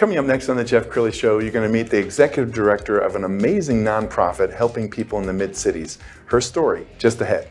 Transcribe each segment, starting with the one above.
Coming up next on The Jeff Crilley Show, you're going to meet the executive director of an amazing nonprofit helping people in the mid cities. Her story just ahead.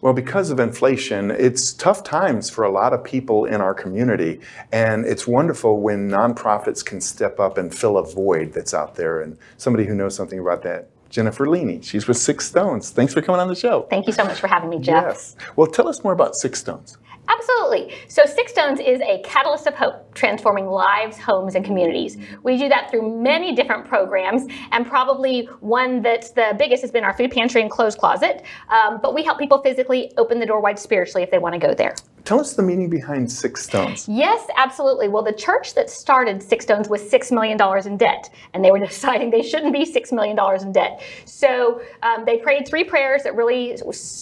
Well, because of inflation, it's tough times for a lot of people in our community. And it's wonderful when nonprofits can step up and fill a void that's out there. And somebody who knows something about that, Jennifer Leney. She's with Six Stones. Thanks for coming on the show. Thank you so much for having me, Jeff. Yes. Well, tell us more about Six Stones. Absolutely. So Six Stones is a catalyst of hope, transforming lives, homes, and communities. We do that through many different programs, and probably one that's the biggest has been our food pantry and clothes closet. Um, but we help people physically open the door wide spiritually if they want to go there. Tell us the meaning behind Six Stones. Yes, absolutely. Well, the church that started Six Stones was $6 million in debt, and they were deciding they shouldn't be $6 million in debt. So um, they prayed three prayers that really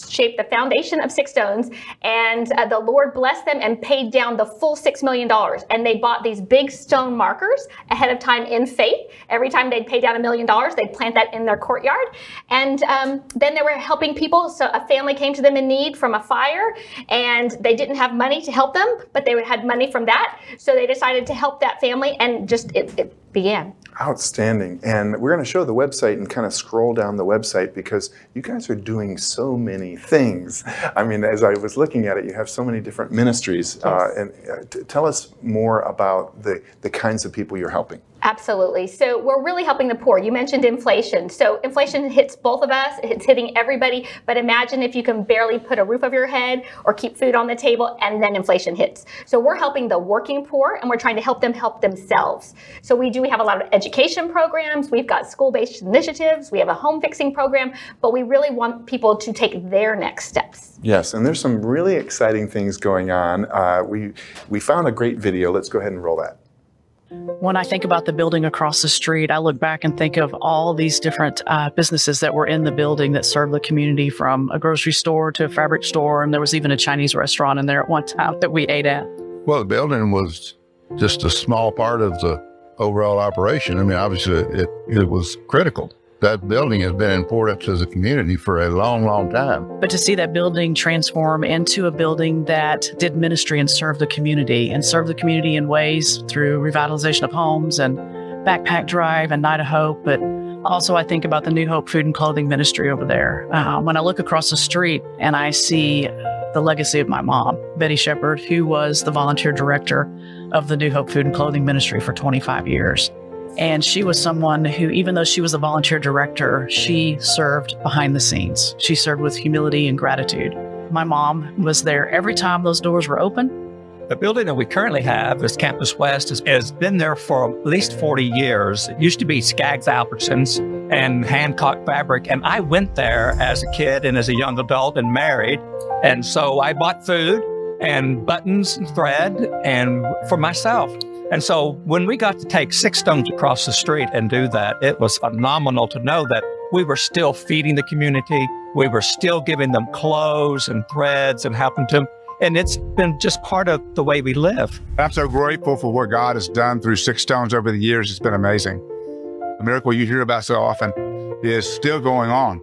shaped the foundation of Six Stones, and uh, the Lord blessed them and paid down the full $6 million. And they bought these big stone markers ahead of time in faith. Every time they'd pay down a million dollars, they'd plant that in their courtyard. And um, then they were helping people. So a family came to them in need from a fire, and they didn't have money to help them, but they had money from that. So they decided to help that family and just it, it began. Outstanding. And we're going to show the website and kind of scroll down the website because you guys are doing so many things. I mean, as I was looking at it, you have so many different ministries. Uh, and uh, t- tell us more about the, the kinds of people you're helping. Absolutely. So we're really helping the poor. You mentioned inflation. So inflation hits both of us. It's hitting everybody. But imagine if you can barely put a roof over your head or keep food on the table and then inflation hits. So we're helping the working poor and we're trying to help them help themselves. So we do we have a lot of education programs. We've got school-based initiatives. We have a home fixing program, but we really want people to take their next steps. Yes, and there's some really exciting things going on. Uh, we, we found a great video. Let's go ahead and roll that. When I think about the building across the street, I look back and think of all these different uh, businesses that were in the building that served the community from a grocery store to a fabric store. And there was even a Chinese restaurant in there at one time that we ate at. Well, the building was just a small part of the overall operation. I mean, obviously, it, it was critical. That building has been important to the community for a long, long time. But to see that building transform into a building that did ministry and served the community and served the community in ways through revitalization of homes and backpack drive and night of hope. But also, I think about the New Hope Food and Clothing Ministry over there. Uh, when I look across the street and I see the legacy of my mom, Betty Shepard, who was the volunteer director of the New Hope Food and Clothing Ministry for 25 years. And she was someone who, even though she was a volunteer director, she served behind the scenes. She served with humility and gratitude. My mom was there every time those doors were open. The building that we currently have, this Campus West, has, has been there for at least 40 years. It used to be Skaggs Albertsons and Hancock Fabric. And I went there as a kid and as a young adult and married. And so I bought food and buttons and thread and for myself. And so when we got to take six stones across the street and do that, it was phenomenal to know that we were still feeding the community. We were still giving them clothes and threads and helping them. And it's been just part of the way we live. I'm so grateful for what God has done through Six Stones over the years. It's been amazing. The miracle you hear about so often is still going on.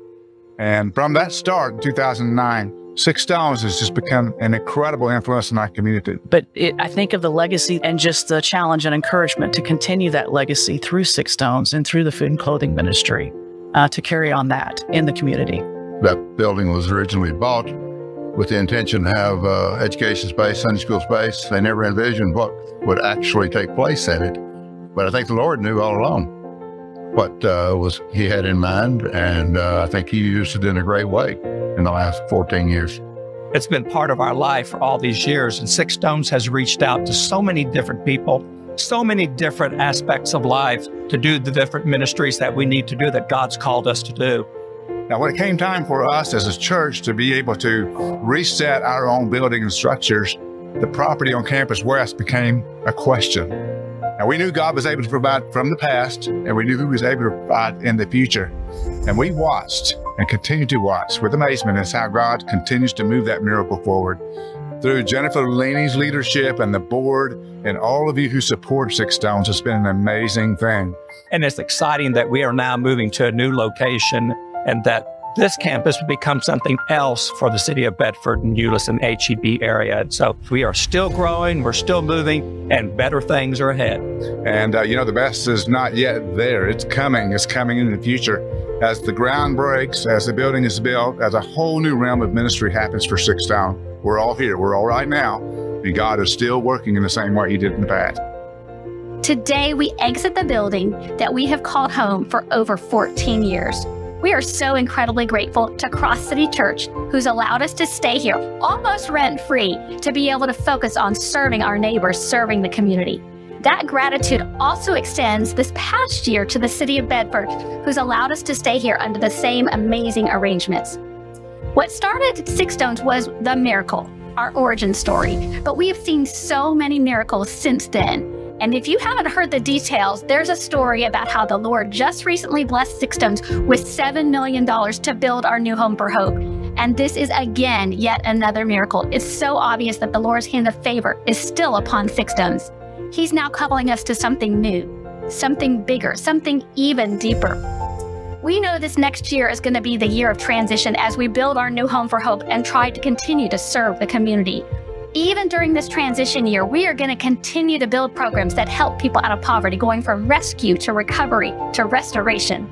And from that start in 2009, Six Stones has just become an incredible influence in our community. But it, I think of the legacy and just the challenge and encouragement to continue that legacy through Six Stones and through the food and clothing ministry uh, to carry on that in the community. That building was originally bought with the intention to have uh, education space, Sunday school space. They never envisioned what would actually take place in it. But I think the Lord knew all along. What uh, was he had in mind, and uh, I think he used it in a great way in the last 14 years. It's been part of our life for all these years, and Six Stones has reached out to so many different people, so many different aspects of life to do the different ministries that we need to do that God's called us to do. Now, when it came time for us as a church to be able to reset our own building and structures, the property on Campus West became a question. Now, we knew God was able to provide from the past, and we knew He was able to provide in the future. And we watched and continue to watch with amazement as how God continues to move that miracle forward. Through Jennifer Leney's leadership and the board and all of you who support Six Stones, it's been an amazing thing. And it's exciting that we are now moving to a new location and that this campus will become something else for the city of Bedford and Euless and HEB area. And so we are still growing, we're still moving, and better things are ahead. And uh, you know, the best is not yet there. It's coming. It's coming in the future. As the ground breaks, as the building is built, as a whole new realm of ministry happens for Six Stone. We're all here. We're all right now. And God is still working in the same way He did in the past. Today, we exit the building that we have called home for over 14 years. We are so incredibly grateful to Cross City Church, who's allowed us to stay here almost rent free to be able to focus on serving our neighbors, serving the community. That gratitude also extends this past year to the City of Bedford, who's allowed us to stay here under the same amazing arrangements. What started Six Stones was the miracle, our origin story, but we have seen so many miracles since then. And if you haven't heard the details, there's a story about how the Lord just recently blessed Six Stones with $7 million to build our new home for hope. And this is again yet another miracle. It's so obvious that the Lord's hand of favor is still upon Six Stones. He's now calling us to something new, something bigger, something even deeper. We know this next year is going to be the year of transition as we build our new home for hope and try to continue to serve the community. Even during this transition year, we are going to continue to build programs that help people out of poverty, going from rescue to recovery to restoration.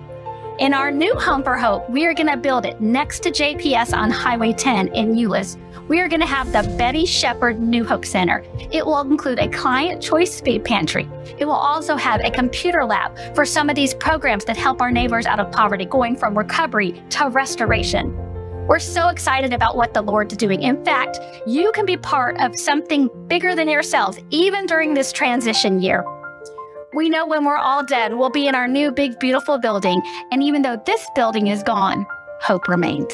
In our new Home for Hope, we are going to build it next to JPS on Highway 10 in Euless. We are going to have the Betty Shepard New Hope Center. It will include a client choice food pantry. It will also have a computer lab for some of these programs that help our neighbors out of poverty, going from recovery to restoration. We're so excited about what the Lord's doing. In fact, you can be part of something bigger than yourselves, even during this transition year. We know when we're all dead, we'll be in our new, big, beautiful building. And even though this building is gone, hope remains.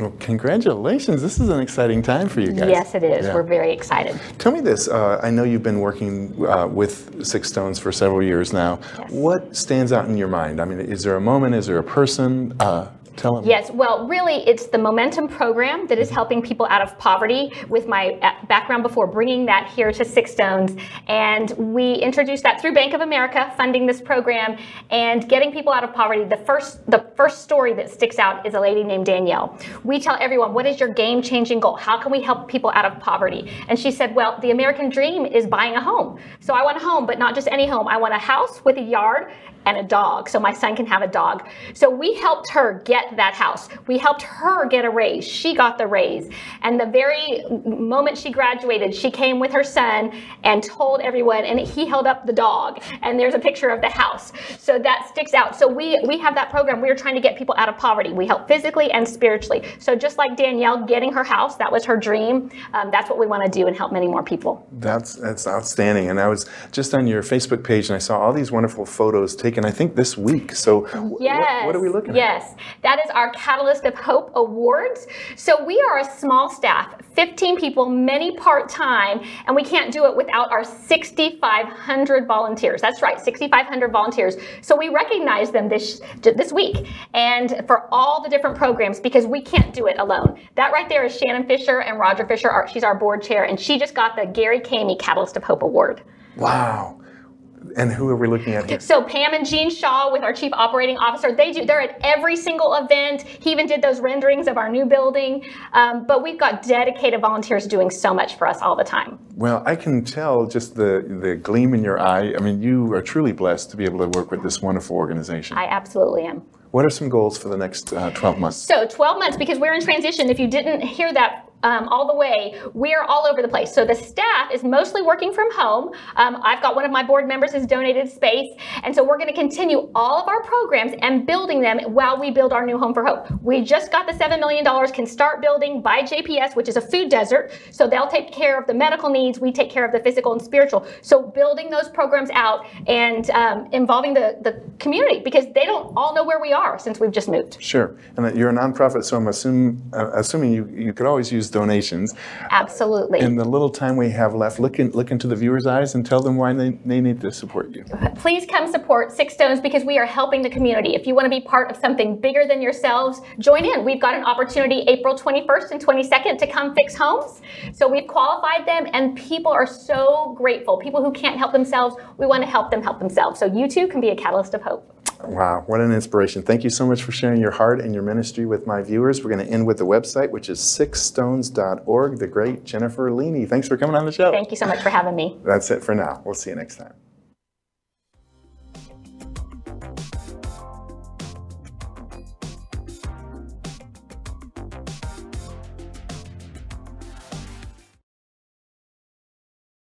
Well, congratulations. This is an exciting time for you guys. Yes, it is. Yeah. We're very excited. Tell me this. Uh, I know you've been working uh, with Six Stones for several years now. What stands out in your mind? I mean, is there a moment? Is there a person? Uh, tell them. Yes, well, really, it's the Momentum program that is helping people out of poverty with my uh, background before bringing that here to Six Stones. And we introduced that through Bank of America, funding this program and getting people out of poverty. The first, the first story that sticks out is a lady named Danielle. We tell everyone, what is your game changing goal? How can we help people out of poverty? And she said, well, the American dream is buying a home. So I want a home, but not just any home. I want a house with a yard and a dog so my son can have a dog. So we helped her get that house. We helped her get a raise. She got the raise. And the very moment she graduated, she came with her son and told everyone, and he held up the dog. And there's a picture of the house. So that sticks out. So we, we have that program. We are trying to get people out of poverty. We help physically and spiritually. So just like Danielle getting her house, that was her dream. Um, that's what we want to do and help many more people. That's that's outstanding. And I was just on your Facebook page and I saw all these wonderful photos taken. I think this week. So Yes. what, what are we looking at? Yes. That is our Catalyst of Hope Awards. So we are a small staff, 15 people, many part-time, and we can't do it without our 6,500 volunteers. That's right, 6,500 volunteers. So we recognize them this this week, and for all the different programs because we can't do it alone. That right there is Shannon Fisher and Roger Fisher. Our, she's our board chair, and she just got the Gary Kamey Catalyst of Hope Award. Wow. And who are we looking at here? So Pam and Jean Shaw with our chief operating officer, they do. They're at every single event. He even did those renderings of our new building. Um, but we've got dedicated volunteers doing so much for us all the time. Well, I can tell just the, the gleam in your eye. I mean, you are truly blessed to be able to work with this wonderful organization. I absolutely am. What are some goals for the next uh, 12 months? So 12 months because we're in transition. If you didn't hear that um, all the way, we are all over the place. So the staff is mostly working from home. Um, I've got one of my board members has donated space, and so we're going to continue all of our programs and building them while we build our new home for hope. We just got the $7 million can start building by JPS, which is a food desert. So they'll take care of the medical needs. We take care of the physical and spiritual. So building those programs out and um, involving the, the community because they don't all know where we are since we've just moved. Sure. And that you're a nonprofit, so I'm assume, uh, assuming you, you could always use donations. Absolutely. In the little time we have left, look, in, look into the viewers' eyes and tell them why they, they need to support you. Please come support Six Stones because we are helping the community. If you want to be part of something bigger than yourselves, join in. We've got an opportunity April 21st and 22nd to come fix homes. So we've qualified them and people are so grateful. People who can't help themselves, we want to help them help themselves. So you too can be a catalyst of hope. Wow, what an inspiration. Thank you so much for sharing your heart and your ministry with my viewers. We're going to end with the website, which is sixstones.org. The great Jennifer Leney. Thanks for coming on the show. Thank you so much for having me. That's it for now. We'll see you next time.